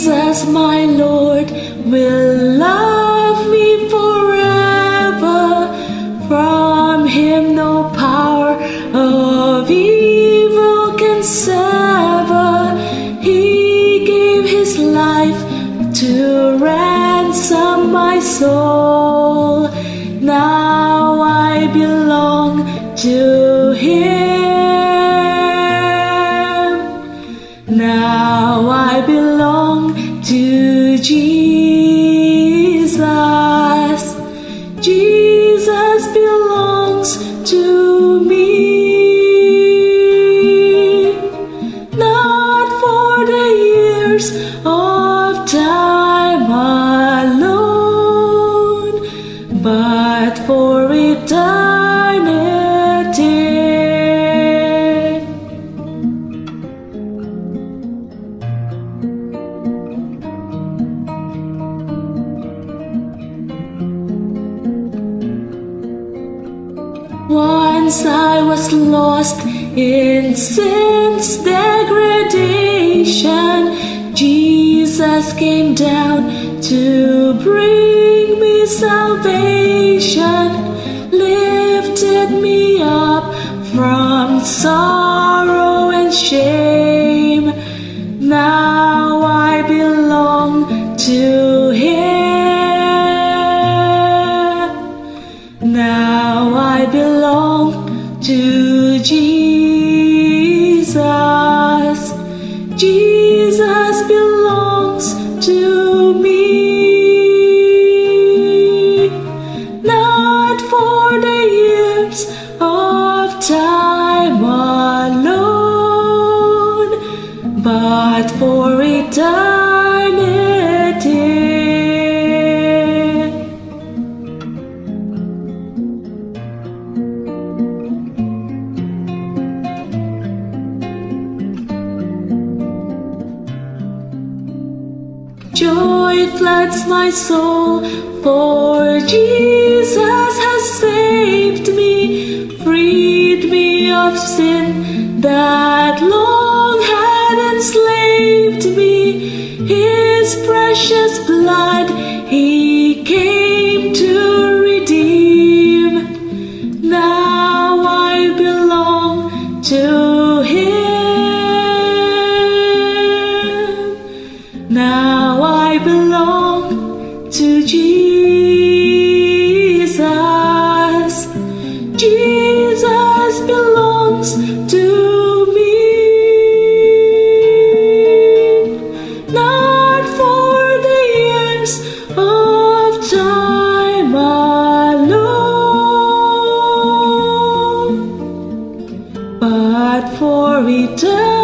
Jesus, my Lord, will love me forever. From him no power of evil can sever. He gave his life to ransom my soul. Now I belong to him. Once I was lost in sin's degradation. Jesus came down to bring me salvation, lifted me up from sorrow and shame. Now I belong to Him. Now but for eternity. Joy floods my soul, for Jesus has saved me, freed me of sin that had to me his precious blood. He came to redeem. Now i belong to him. Now i belong to jesus. Jesus belongs to for eternity.